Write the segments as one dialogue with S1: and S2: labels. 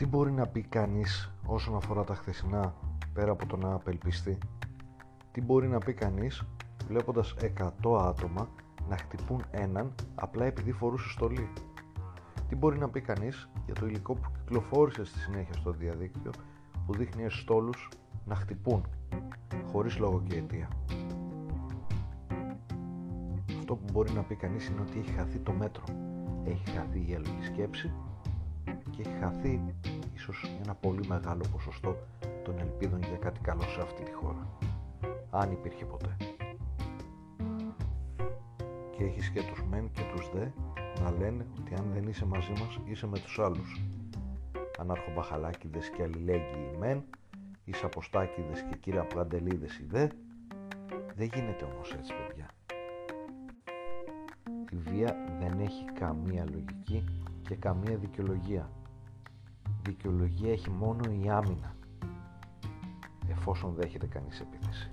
S1: Τι μπορεί να πει κανείς όσον αφορά τα χθεσινά πέρα από το να απελπιστεί; Τι μπορεί να πει κανείς βλέποντας 100 άτομα να χτυπούν έναν απλά επειδή φορούσε στολή; Τι μπορεί να πει κανείς για το υλικό που κυκλοφόρησε στη συνέχεια στο διαδίκτυο που δείχνει στόλους να χτυπούν χωρίς λόγο και αιτία; Αυτό που μπορεί να πει κανείς είναι ότι έχει χαθεί το μέτρο. Έχει χαθεί η αλλογή σκέψη και έχει χαθεί ίσως ένα πολύ μεγάλο ποσοστό των ελπίδων για κάτι καλό σε αυτή τη χώρα. Αν υπήρχε ποτέ. Και έχεις και τους μεν και τους δε να λένε ότι αν δεν είσαι μαζί μας είσαι με τους άλλους. Ανάρχομπαχαλάκιδες και αλληλέγγυοι μεν, εισαποστάκιδες και κύρα πλαντελίδες οι δε. Δεν γίνεται όμως έτσι παιδιά. Η βία δεν έχει καμία λογική και καμία δικαιολογία. Δικαιολογία έχει μόνο η άμυνα εφόσον δέχεται κανείς επίθεση.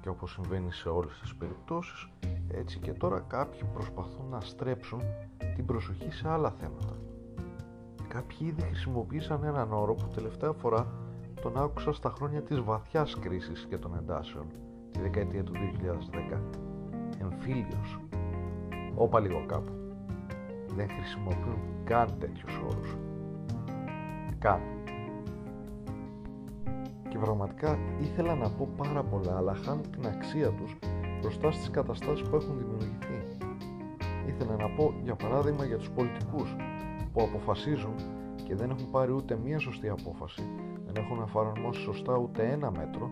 S1: Και όπως συμβαίνει σε όλες τις περιπτώσεις, έτσι και τώρα κάποιοι προσπαθούν να στρέψουν την προσοχή σε άλλα θέματα. Κάποιοι ήδη χρησιμοποίησαν έναν όρο που τελευταία φορά τον άκουσα στα χρόνια της βαθιάς κρίσης και των εντάσεων, τη δεκαετία του 2010. Εμφύλιος. Όπα λίγο κάπου. Δεν χρησιμοποιούν καν τέτοιους όρους. Καν. Και πραγματικά ήθελα να πω πάρα πολλά, αλλά χάνουν την αξία τους μπροστά στις καταστάσεις που έχουν δημιουργηθεί. Ήθελα να πω για παράδειγμα για τους πολιτικούς που αποφασίζουν και δεν έχουν πάρει ούτε μία σωστή απόφαση, δεν έχουν εφαρμόσει σωστά ούτε ένα μέτρο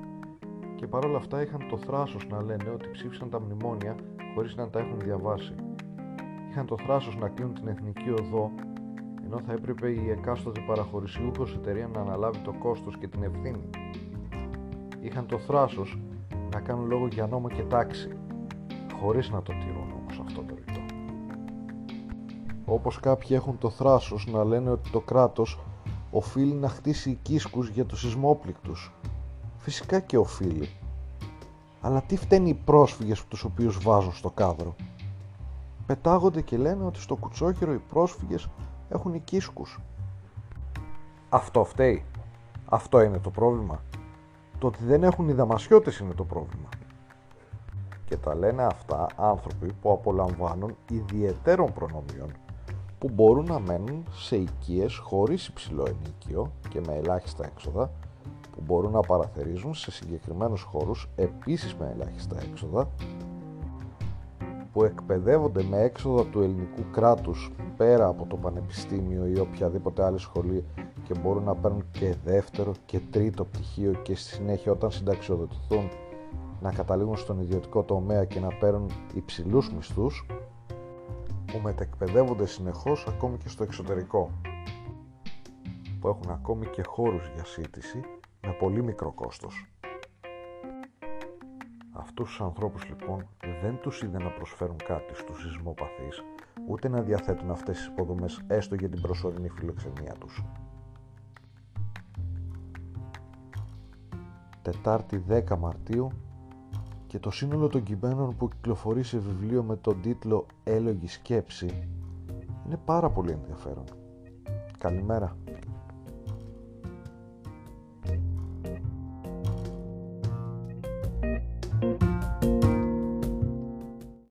S1: και παρόλα αυτά είχαν το θράσος να λένε ότι ψήφισαν τα μνημόνια χωρίς να τα έχουν διαβάσει. Είχαν το θράσος να κλείνουν την εθνική οδό ενώ θα έπρεπε η εκάστοτε παραχωρησιούχος εταιρεία να αναλάβει το κόστος και την ευθύνη. Είχαν το θράσος να κάνουν λόγο για νόμο και τάξη, χωρίς να το τηρούν όμως αυτό το ρητό. Όπως κάποιοι έχουν το θράσος να λένε ότι το κράτος οφείλει να χτίσει οικίσκους για τους σεισμόπληκτους. Φυσικά και οφείλει. Αλλά τι φταίνει οι πρόσφυγες τους οποίους βάζουν στο κάδρο; Πετάγονται και λένε ότι στο κουτσόχερο οι πρόσφυγες έχουν οικίσκους. Αυτό φταίει. Αυτό είναι το πρόβλημα. Το ότι δεν έχουν οι δαμασιώτες είναι το πρόβλημα. Και τα λένε αυτά άνθρωποι που απολαμβάνουν ιδιαιτέρων προνομιών που μπορούν να μένουν σε οικίες χωρίς υψηλό ενίκιο και με ελάχιστα έξοδα που μπορούν να παραθερίζουν σε συγκεκριμένους χώρους επίσης με ελάχιστα έξοδα που εκπαιδεύονται με έξοδα του ελληνικού κράτους πέρα από το πανεπιστήμιο ή οποιαδήποτε άλλη σχολή και μπορούν να παίρνουν και δεύτερο και τρίτο πτυχίο και στη συνέχεια όταν συνταξιοδοτηθούν να καταλήγουν στον ιδιωτικό τομέα και να παίρνουν υψηλούς μισθούς που μετεκπαιδεύονται συνεχώς ακόμη και στο εξωτερικό που έχουν ακόμη και χώρους για σύντηση με πολύ μικρό κόστος. Αυτούς τους ανθρώπους λοιπόν δεν τους είδε να προσφέρουν κάτι στους σεισμοπαθείς ούτε να διαθέτουν αυτές τις υποδομές έστω για την προσωρινή φιλοξενία τους. Τετάρτη 10 Μαρτίου και το σύνολο των κειμένων που κυκλοφορεί σε βιβλίο με τον τίτλο «Έλογη σκέψη» είναι πάρα πολύ ενδιαφέρον. Καλημέρα.